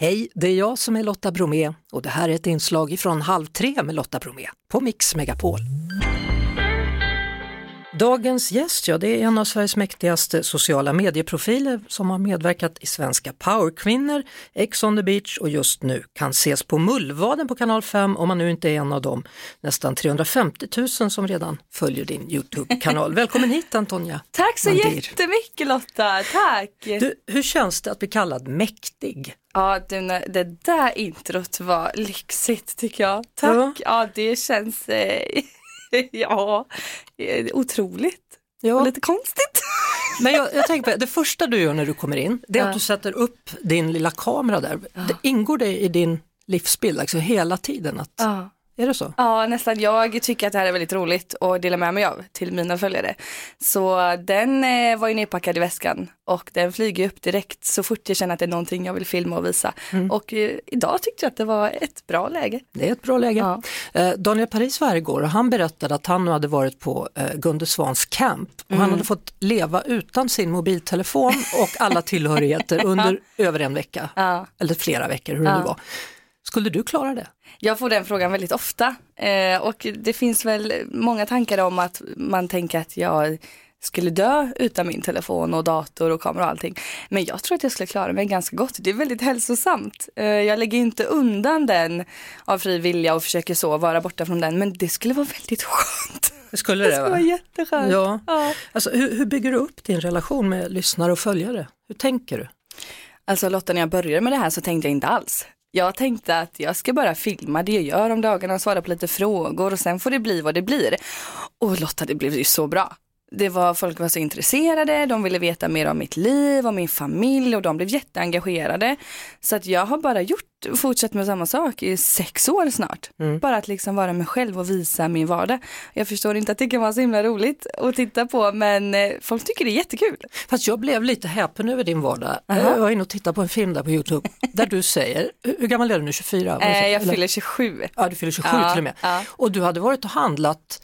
Hej, det är jag som är Lotta Bromé och det här är ett inslag från Halv tre med Lotta Bromé på Mix Megapol. Dagens gäst, ja det är en av Sveriges mäktigaste sociala medieprofiler som har medverkat i svenska Powerkvinnor, Ex on the beach och just nu kan ses på Mullvaden på kanal 5 om man nu inte är en av dem nästan 350 000 som redan följer din Youtube-kanal. Välkommen hit Antonia! Tack så Mandir. jättemycket Lotta, tack! Du, hur känns det att bli kallad mäktig? Ja, du, det där introt var lyxigt tycker jag. Tack! Ja. Ja, det känns, eh, ja, otroligt. Ja. Och lite konstigt. Men jag, jag tänker på det första du gör när du kommer in, det är Ja. att du sätter upp din lilla kamera där. Det, ingår det i din livsbild, alltså hela tiden? Att, Ja. Är det så? Ja, nästan. Jag tycker att det här är väldigt roligt att dela med mig av till mina följare. Så den eh, var ju nedpackad i väskan och den flyger upp direkt så fort jag känner att det är någonting jag vill filma och visa. Och eh, idag tyckte jag att det var ett bra läge. Det är ett bra läge. Ja. Eh, Daniel Paris var här igår och han berättade att han nu hade varit på eh, Gunde Svans camp och Mm. han hade fått leva utan sin mobiltelefon och alla tillhörigheter under över en vecka, Ja. eller flera veckor hur det Ja. nu var. Skulle du klara det? Jag får den frågan väldigt ofta eh, och det finns väl många tankar om att man tänker att jag skulle dö utan min telefon och dator och kamera och allting. Men jag tror att jag skulle klara mig ganska gott. Det är väldigt hälsosamt. Eh, jag lägger inte undan den av fri vilja och försöker så vara borta från den. Men det skulle vara väldigt skönt. Det skulle Det det skulle va? vara jätteskönt. Ja. Ja. Alltså, hur, hur bygger du upp din relation med lyssnare och följare? Hur tänker du? Alltså Lotta, när jag började med det här så tänkte jag inte alls. Jag tänkte att jag ska bara filma det jag gör om dagarna och svara på lite frågor och sen får det bli vad det blir. Och Lotta, det blev ju så bra. Det var, folk var så intresserade, de ville veta mer om mitt liv, om min familj och de blev jätteengagerade. Så att jag har bara gjort, fortsatt med samma sak i sex år snart. Bara att liksom vara mig själv och visa min vardag. Jag förstår inte att det kan vara så himla roligt att titta på men eh, folk tycker det är jättekul. Fast jag blev lite häpen över din vardag. Aha. Jag var inne och tittade på en film där på Youtube där du säger, hur gammal är du nu, 24? Var det så? Eh, jag fyller 27. Ja, du fyller 27 Ja, till och med. ja. Och du hade varit och handlat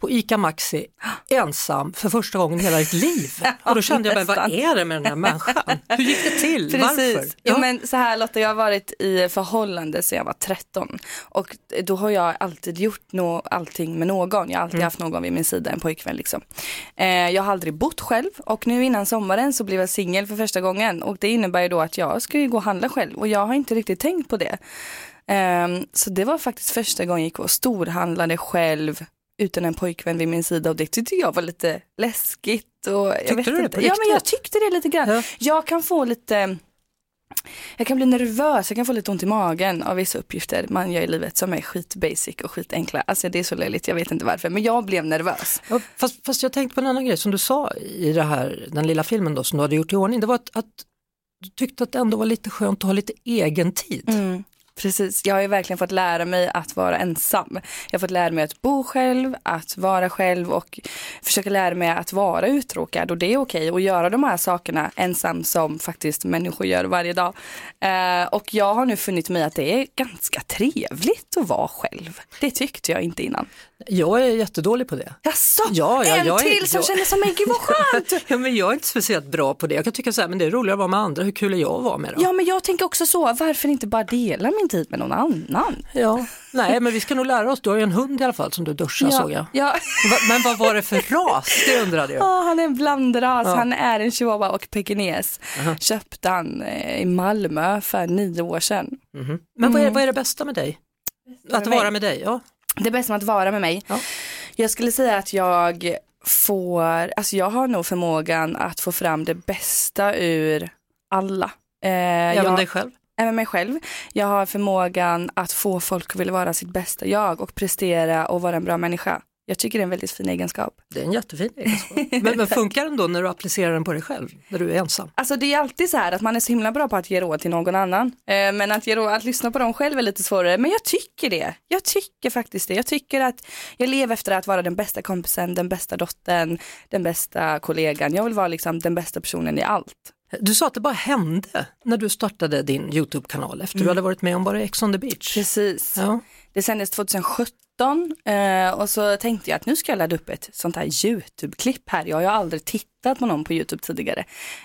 på ICA Maxi ensam för första gången i hela ditt liv. Och då kände jag, men vad är det med den här människan? Hur gick det till? Varför? Precis. Ja. men så här Lotta, jag har varit i förhållande sedan jag var 13 och då har jag alltid gjort nå allting med någon. Jag har alltid haft någon vid min sida, en pojkvän liksom. Eh, jag har aldrig bott själv och nu innan sommaren så blev jag singel för första gången och det innebär ju då att jag ska ju gå och handla själv och jag har inte riktigt tänkt på det. Ehm, så det var faktiskt första gången jag gick och storhandlade själv utan en pojkvän vid min sida och det tyckte jag var lite läskigt. Och jag Tyckte vet du det inte. på Ja men jag tyckte det lite grann. Ja. Jag kan få lite jag kan bli nervös, jag kan få lite ont i magen av vissa uppgifter man gör i livet som är skit basic och skitenkla. Alltså det är så löjligt, jag vet inte varför, men jag blev nervös. Ja, fast, fast jag tänkte på en annan grej som du sa i det här, den lilla filmen då, som du hade gjort i ordning. Det var att, att du tyckte att det ändå var lite skönt att ha lite egen tid. Mm. Precis, jag har ju verkligen fått lära mig att vara ensam. Jag har fått lära mig att bo själv, att vara själv och försöka lära mig att vara uttråkad och det är okej att göra de här sakerna ensam som faktiskt människor gör varje dag. Eh, och jag har nu funnit mig att det är ganska trevligt att vara själv. Det tyckte jag inte innan. Jag är jättedålig på det. Jaså, Ja, ja, en jag är- till som jag- känner som mig, gud vad skönt! Ja, men jag är inte speciellt bra på det. Jag kan tycka så här, men det är roligare att vara med andra. Hur kul är jag att vara med då? Ja men jag tänker också så, varför inte bara dela min tid med någon annan? Ja. Nej, men vi ska nog lära oss. Du har ju en hund i alla fall som du duschar såg jag. ja. Men vad var det för ras? Det undrade jag. Ja, han är en blandras, Ja. han är en chihuahua och pekines. Köpte han eh, i Malmö för nio år sedan. Men vad är, vad är det bästa med dig? Att med mig? vara med dig? Ja. Det bästa med att vara med mig, Ja. jag skulle säga att jag får, alltså jag har nog förmågan att få fram det bästa ur alla. Eh, Även jag, dig själv? Även mig själv. Jag har förmågan att få folk att vilja vara sitt bästa jag och prestera och vara en bra människa. Jag tycker det är en väldigt fin egenskap. Det är en jättefin egenskap. Men, men funkar den då när du applicerar den på dig själv? När du är ensam? Alltså det är alltid så här att man är så himla bra på att ge råd till någon annan. Eh, men att, ge råd, att lyssna på dem själv är lite svårare. Men jag tycker det. Jag tycker faktiskt det. Jag tycker att jag lever efter att vara den bästa kompisen, den bästa dottern, den bästa kollegan. Jag vill vara liksom den bästa personen i allt. Du sa att det bara hände när du startade din YouTube-kanal efter du hade varit med om bara Ex on the beach. Precis. Ja. Det sändes 2017 2017 eh, och så tänkte jag att nu ska jag ladda upp ett sånt här YouTube-klipp här. Jag har ju aldrig tittat på någon på YouTube tidigare.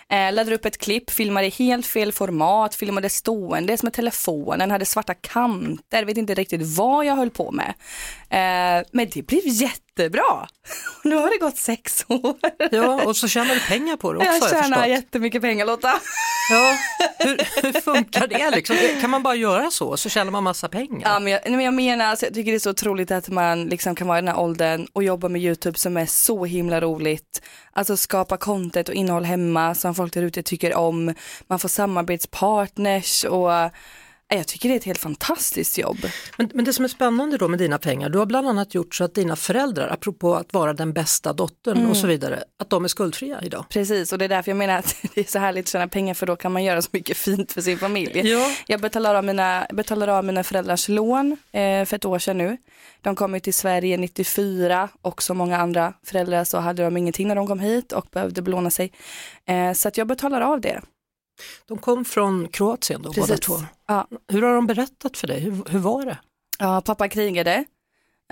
Eh, laddade upp ett klipp, filmade i helt fel format, filmade ståendes med telefonen, hade svarta kanter, vet inte riktigt vad jag höll på med. Eh, men det blev jättebra. nu har det gått sex år. Ja, och så tjänar du pengar på det också Jag tjänar jag jättemycket pengar Lotta. Ja, hur, hur, funkar det liksom? Kan man bara göra så så tjänar man massa pengar? Ja, men jag, men jag menar, alltså, jag tycker det är så otroligt att man liksom kan vara i den här åldern och jobba med YouTube som är så himla roligt. Alltså skapa skapa content och innehåll hemma som folk där ute tycker om. Man får samarbetspartners och jag tycker det är ett helt fantastiskt jobb. Men, men det som är spännande då med dina pengar, du har bland annat gjort så att dina föräldrar, apropå att vara den bästa dottern mm. och så vidare, att de är skuldfria idag. Precis och det är därför jag menar att det är så härligt att tjäna pengar för då kan man göra så mycket fint för sin familj. Ja. Jag betalar av mina, betalar av mina föräldrars lån eh, för ett år sedan nu. De kom till Sverige 94 och som många andra föräldrar så hade de ingenting när de kom hit och behövde belåna sig. Eh, så att jag betalar av det. De kom från Kroatien då Precis. båda två. Ja. Hur har de berättat för dig? Hur, hur var det? Ja, pappa krigade.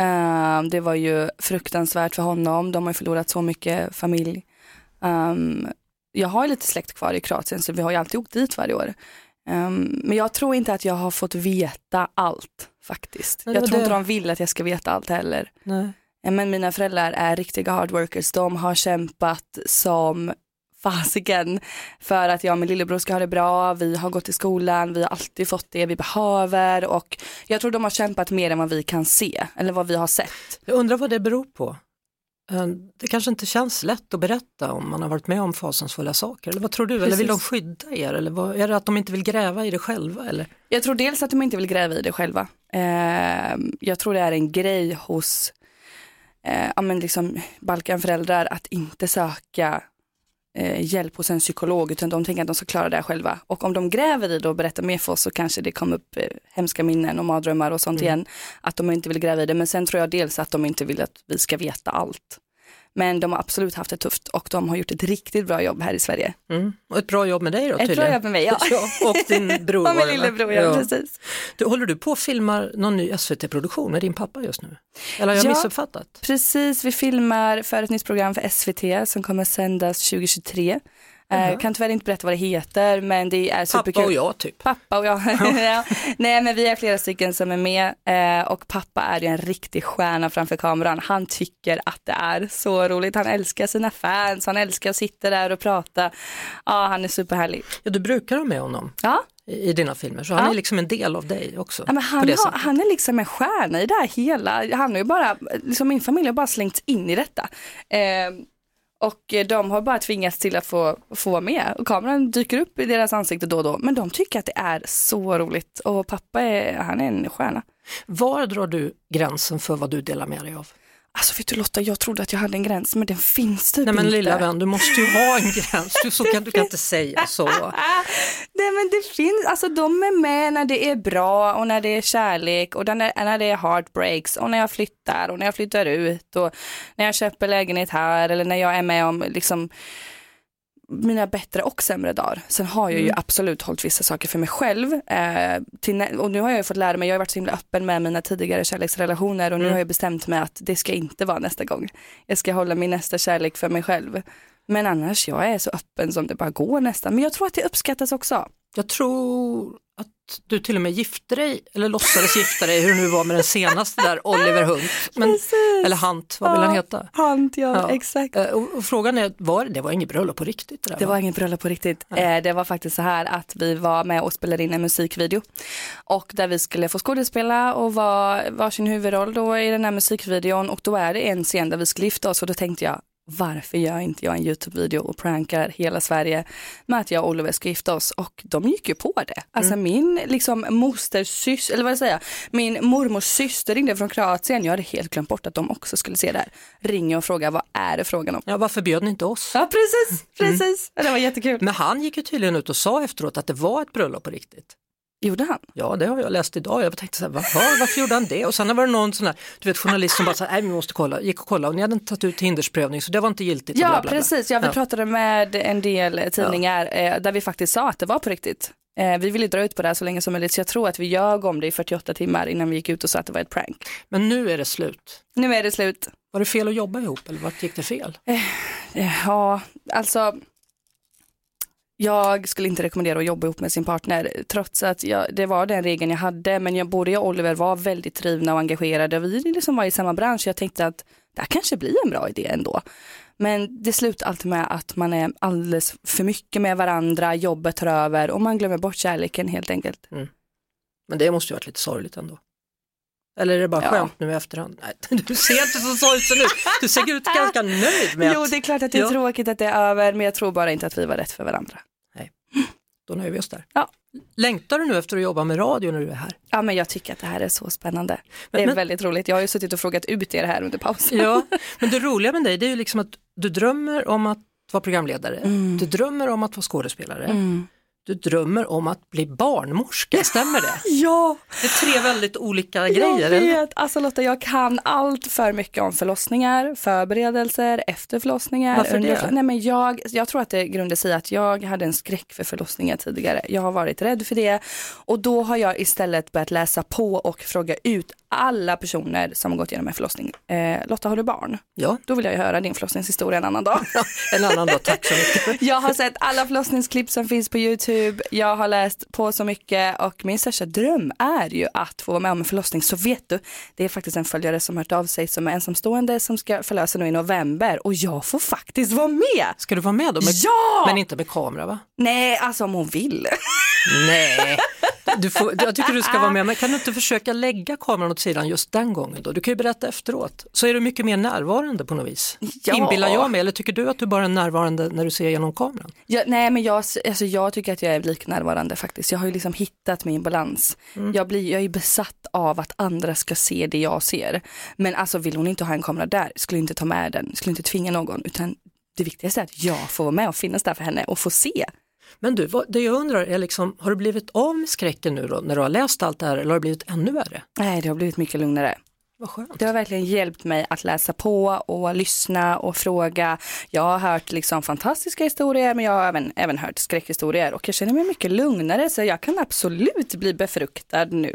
Uh, det var ju fruktansvärt för honom. De har förlorat så mycket familj. Um, jag har lite släkt kvar i Kroatien så vi har ju alltid åkt dit varje år. Um, men jag tror inte att jag har fått veta allt faktiskt. Jag tror det... inte de vill att jag ska veta allt heller. Nej. Men mina föräldrar är riktiga hardworkers. De har kämpat som fasiken för att jag och min lillebror ska ha det bra. Vi har gått i skolan, vi har alltid fått det vi behöver och jag tror de har kämpat mer än vad vi kan se eller vad vi har sett. Jag undrar vad det beror på. Eh, det kanske inte känns lätt att berätta om man har varit med om fasansfulla saker. Eller vad tror du? Precis. Eller vill de skydda er? Eller vad, är det att de inte vill gräva i det själva? Eller? Jag tror dels att de inte vill gräva i det själva. Eh, jag tror det är en grej hos eh, ja, men liksom Balkanföräldrar att inte söka eh, hjälp hos en psykolog utan de tänker att de ska klara det själva. Och om de gräver i det och berättar mer för oss så kanske det kommer upp eh, hemska minnen och mardrömmar och sånt mm. igen. Att de inte vill gräva i det men sen tror jag dels att de inte vill att vi ska veta allt. Men de har absolut haft det tufft och de har gjort ett riktigt bra jobb här i Sverige. Mm. Och ett bra jobb med dig då Ett tydligen. bra jobb med mig ja. ja och din bror. och min lillebror ja, ja. precis. Du, håller du på att filma någon ny SVT-produktion med din pappa just nu? Eller har jag ja, missuppfattat? Precis, vi filmar för ett nytt program för SVT som kommer sändas 2023. Mm. kan tyvärr inte berätta vad det heter men det är superkul. Pappa och jag typ. Pappa och jag. ja. Nej men vi är flera stycken som är med eh, och pappa är ju en riktig stjärna framför kameran. Han tycker att det är så roligt. Han älskar sina fans, han älskar att sitta där och prata. Ja han är superhärlig. Ja du brukar ha med honom. Ja i dina filmer, så han ja. är liksom en del av dig också. Ja, han, har, han är liksom en stjärna i det här hela, han har ju bara, liksom min familj har bara slängts in i detta. Eh, och eh, de har bara tvingats till att få, få vara med och kameran dyker upp i deras ansikte då och då. Men de tycker att det är så roligt och pappa är, han är en stjärna. Var drar du gränsen för vad du delar med dig av? Alltså vet du Lotta, jag trodde att jag hade en gräns men den finns typ Nej men inte. lilla vän, du måste ju ha en gräns, du, så kan, du kan inte säga så. Nej men det finns, alltså de är med när det är bra och när det är kärlek och när, när det är heartbreaks och när jag flyttar och när jag flyttar ut och när jag köper lägenhet här eller när jag är med om liksom mina bättre och sämre dagar. Sen har jag ju mm. absolut hållit vissa saker för mig själv. Eh, och nu har jag ju fått lära mig, jag har varit så himla öppen med mina tidigare kärleksrelationer och nu mm. har jag bestämt mig att det ska inte vara nästa gång. Jag ska hålla min nästa kärlek för mig själv. Men annars, jag är så öppen som det bara går nästan. Men jag tror att det uppskattas också. Jag tror att du till och med gifte dig, eller låtsades gifta dig, hur det nu var med den senaste där, Oliver Hunt. Men, eller Hant, vad vill han heta? Hant, ja, ja. exakt. Eh, och, och, frågan är, var, det var inget bröllop på riktigt? Det, där, det var inget bröllop på riktigt. Eh, det var faktiskt så här att vi var med och spelade in en musikvideo. Och där vi skulle få skådespela och vara varsin huvudroll då i den här musikvideon. Och då är det en scen där vi skulle gifta oss och då tänkte jag, varför gör inte jag en YouTube-video och prankar hela Sverige med att jag och Oliver ska gifta oss och de gick ju på det. Alltså mm. min liksom mosters eller vad jag säger, min mormors syster ringde från Kroatien, jag hade helt glömt bort att de också skulle se det här. Ringer och frågar vad är det frågan om? Ja varför bjöd ni inte oss? Ja precis, precis, mm. det var jättekul. Men han gick ju tydligen ut och sa efteråt att det var ett bröllop på riktigt. Gjorde han? Ja, det har jag läst idag. Jag tänkte så här, varför, varför gjorde han det? Och sen var det någon sån här, du vet journalist som bara sa, nej vi måste kolla, gick och kolla och ni hade inte tagit ut hindersprövning så det var inte giltigt. Ja, bla, bla, bla. precis. Ja, vi ja. pratade med en del tidningar ja. eh, där vi faktiskt sa att det var på riktigt. Eh, vi ville dra ut på det här så länge som möjligt så jag tror att vi ljög om det i 48 timmar innan vi gick ut och sa att det var ett prank. Men nu är det slut. Nu är det slut. Var det fel att jobba ihop eller vart gick det fel? Ja, alltså jag skulle inte rekommendera att jobba ihop med sin partner trots att jag, det var den regeln jag hade men jag, både jag och Oliver var väldigt drivna och engagerade och vi liksom var i samma bransch. Jag tänkte att det här kanske blir en bra idé ändå. Men det slutar alltid med att man är alldeles för mycket med varandra, jobbet tar över och man glömmer bort kärleken helt enkelt. Mm. Men det måste ju varit lite sorgligt ändå. Eller är det bara Ja. skönt nu i efterhand? Nej, du ser inte så sorgsen ut. Du ser ut ganska nöjd med Jo, att det är klart att det är Ja. tråkigt att det är över men jag tror bara inte att vi var rätt för varandra. Då nöjer vi oss där. Ja. Längtar du nu efter att jobba med radio när du är här? Ja, men jag tycker att det här är så spännande. Det Men- är men- väldigt roligt. Jag har ju suttit och frågat ut er här under pausen. Ja, men det roliga med dig det är ju liksom att du drömmer om att vara programledare, Mm. du drömmer om att vara skådespelare, Mm. Du drömmer om att bli barnmorska, stämmer det? Ja, Det är tre väldigt olika jag grejer. eller? vet. Alltså Lotta, jag kan allt för mycket om förlossningar, förberedelser, efter förlossningar. Varför det? Nej, men jag, jag tror att det grundar sig i att jag hade en skräck för förlossningar tidigare. Jag har varit rädd för det och då har jag istället börjat läsa på och fråga ut alla personer som har gått igenom en förlossning. Eh, Lotta, har du barn? Ja, Då vill jag höra din förlossningshistoria en annan dag. en annan dag, tack så mycket. Jag har sett alla förlossningsklipp som finns på YouTube. Jag har läst på så mycket och min största dröm är ju att få vara med om en förlossning. Så vet du, det är faktiskt en följare som hört av sig som är ensamstående som ska förlösa nu i november och jag får faktiskt vara med. Ska du vara med då? Med, Ja! Men inte med kamera va? Nej, alltså om hon vill. Nej, du får, jag tycker du ska vara med, men kan du inte försöka lägga kameran åt sidan just den gången då? Du kan ju berätta efteråt, så är du mycket mer närvarande på något vis. Ja. Inbillar jag mig, eller tycker du att du bara är närvarande när du ser genom kameran? Jag, nej men jag, alltså jag tycker att jag är lika närvarande faktiskt. Jag har ju liksom hittat min balans. Jag, blir, jag är besatt av att andra ska se det jag ser. Men alltså vill hon inte ha en kamera där, skulle inte ta med den, skulle inte tvinga någon. Utan det viktigaste är att jag får vara med och finnas där för henne och få se. Men du, vad, det jag undrar är liksom, har du blivit av med skräcken nu då när du har läst allt det här eller har det blivit ännu värre? Nej, det har blivit mycket lugnare. Det har verkligen hjälpt mig att läsa på och lyssna och fråga. Jag har hört liksom fantastiska historier men jag har även, även hört skräckhistorier och jag känner mig mycket lugnare så jag kan absolut bli befruktad nu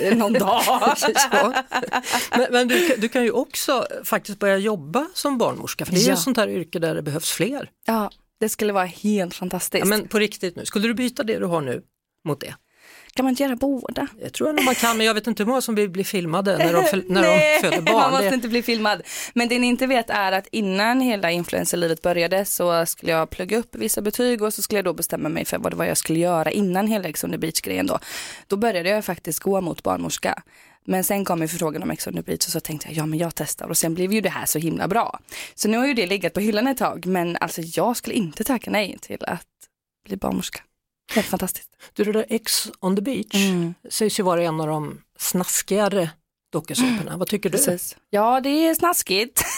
eh, någon dag. Ja. Men, men du, kan- du kan ju också faktiskt börja jobba som barnmorska, för det är ju Ja. ett sånt här yrke där det behövs fler. Ja, det skulle vara helt fantastiskt. Ja, men på riktigt nu, skulle du byta det du har nu mot det? Kan man inte göra båda? Det tror jag nog man kan, men jag vet inte hur många som vill bli filmade när de, föl- när Nej, de föder man barn. måste Det, inte bli filmad. Men det ni inte vet är att innan hela influencerlivet började så skulle jag plugga upp vissa betyg och så skulle jag då bestämma mig för vad det var jag skulle göra innan hela Ex on the beach grejen då. Då började jag faktiskt gå mot barnmorska. Men sen kom ju förfrågan om Ex on the beach och så tänkte jag ja men jag testar och sen blev ju det här så himla bra. Så nu har ju det legat på hyllan ett tag men alltså jag skulle inte tacka nej till att bli barnmorska. Helt fantastiskt. du, det där Ex on the beach Mm. sägs ju vara en av de snaskigare dokusåporna. Vad tycker du? Precis. Ja det är snaskigt.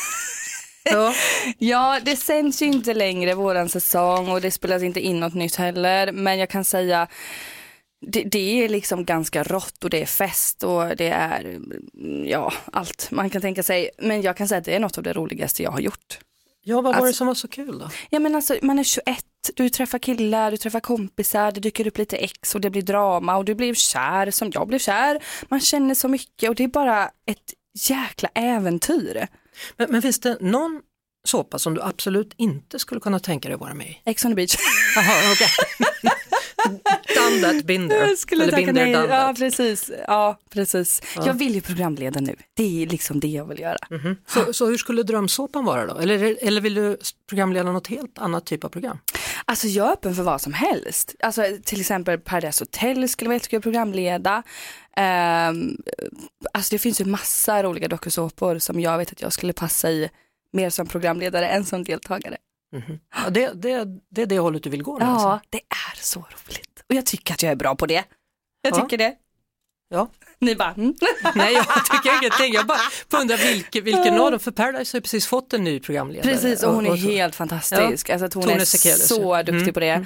Ja. Ja, det sänds ju inte längre våran säsong och det spelas inte in något nytt heller. Men jag kan säga, det, det är liksom ganska rått och det är fest och det är, mm, ja, allt man kan tänka sig. Men jag kan säga att det är något av det roligaste jag har gjort. ja, vad var det Alltså- som var så kul då? Ja men alltså man är 21, du träffar killar, du träffar kompisar, det dyker upp lite ex och det blir drama och du blir kär som jag blev kär. Man känner så mycket och det är bara ett jäkla äventyr. Men, men finns det någon såpa som du absolut inte skulle kunna tänka dig vara med i? Ex on the beach. Jaha, okej. done that, been there. Jag skulle Eller tacka been there, nej. Ja, precis. Ja, precis. Ja. Jag vill ju programleda nu. Det är liksom det jag vill göra. Mhm. Så, så hur skulle drömsåpan vara då? Eller, eller vill du programleda något helt annat typ av program? Alltså jag är öppen för vad som helst. Alltså till exempel Paradise Hotel skulle vara jättekul att programleda. Um, alltså det finns ju massa roliga dokusåpor som jag vet att jag skulle passa i mer som programledare än som deltagare. Mhm. Ja, det, det, det är det hållet du vill gå nu? Ja, Alltså. det är så roligt. Och jag tycker att jag är bra på det. Jag Ja. tycker det. Ja. Ni bara, mm. Nej, jag tycker ingenting. Jag bara undrar vilken, vilken av dem, för Paradise har ju precis fått en ny programledare. Precis, och hon är så. helt fantastisk. Alltså att hon Tone är Sekelius, så ja. duktig Mm, på det.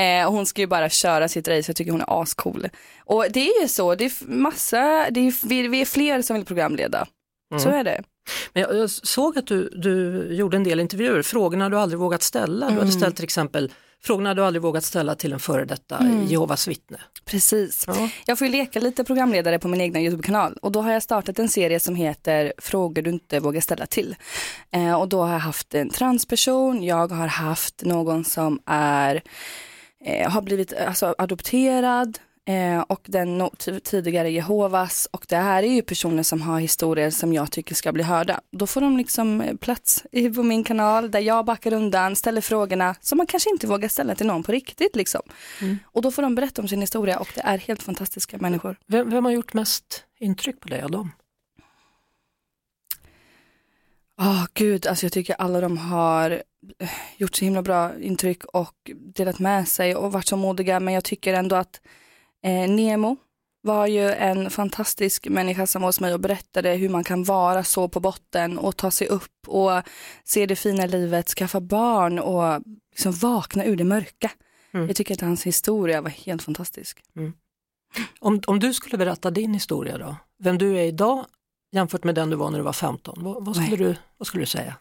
Eh, och hon ska ju bara köra sitt race, jag tycker hon är ascool. Och det är ju så, det är massa, det är, vi, vi är fler som vill programleda. Så Mm. är det. Men jag, jag såg att du, du gjorde en del intervjuer, frågorna du aldrig vågat ställa. Du hade Mm. ställt till exempel frågorna du aldrig vågat ställa till en före detta mm. Jehovas vittne. Precis. Ja. Jag får ju leka lite programledare på min egna YouTube-kanal och då har jag startat en serie som heter Frågor du inte vågar ställa till. Eh, och då har jag haft en transperson, jag har haft någon som är eh, har blivit alltså, adopterad, Eh, och den tidigare Jehovas och det här är ju personer som har historier som jag tycker ska bli hörda. Då får de liksom eh, plats på min kanal där jag backar undan, ställer frågorna som man kanske inte vågar ställa till någon på riktigt liksom. Mm. Och då får de berätta om sin historia och det är helt fantastiska människor. Vem, vem har gjort mest intryck på dig av dem? Ja, oh, gud, alltså jag tycker alla de har eh, gjort så himla bra intryck och delat med sig och varit så modiga men jag tycker ändå att Eh, Nemo var ju en fantastisk människa som var hos mig och berättade hur man kan vara så på botten och ta sig upp och se det fina livet, skaffa barn och liksom vakna ur det mörka. Mm. Jag tycker att hans historia var helt fantastisk. Mm. Om, om du skulle berätta din historia då, vem du är idag jämfört med den du var när du var 15, vad, vad skulle, du, vad skulle du säga?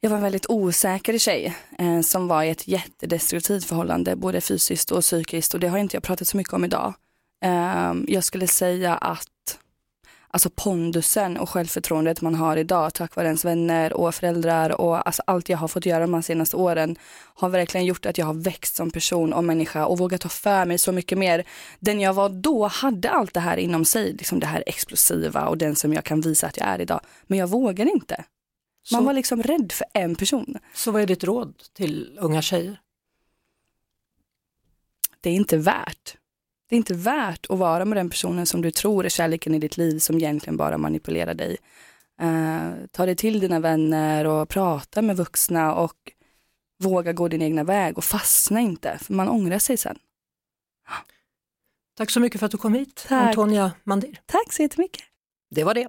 Jag var en väldigt osäker tjej eh, som var i ett jättedestruktivt förhållande, både fysiskt och psykiskt och det har inte jag pratat så mycket om idag. Eh, jag skulle säga att alltså pondusen och självförtroendet man har idag tack vare ens vänner och föräldrar och alltså allt jag har fått göra de senaste åren har verkligen gjort att jag har växt som person och människa och vågat ta för mig så mycket mer. Den jag var då hade allt det här inom sig, liksom det här explosiva och den som jag kan visa att jag är idag. Men jag vågar inte. Man var liksom rädd för en person. Så vad är ditt råd till unga tjejer? Det är inte värt. Det är inte värt att vara med den personen som du tror är kärleken i ditt liv som egentligen bara manipulerar dig. Uh, ta dig till dina vänner och prata med vuxna och våga gå din egna väg och fastna inte för man ångrar sig sen. Tack så mycket för att du kom hit, Tack. Antonia Mandir. Tack så jättemycket. Det var det.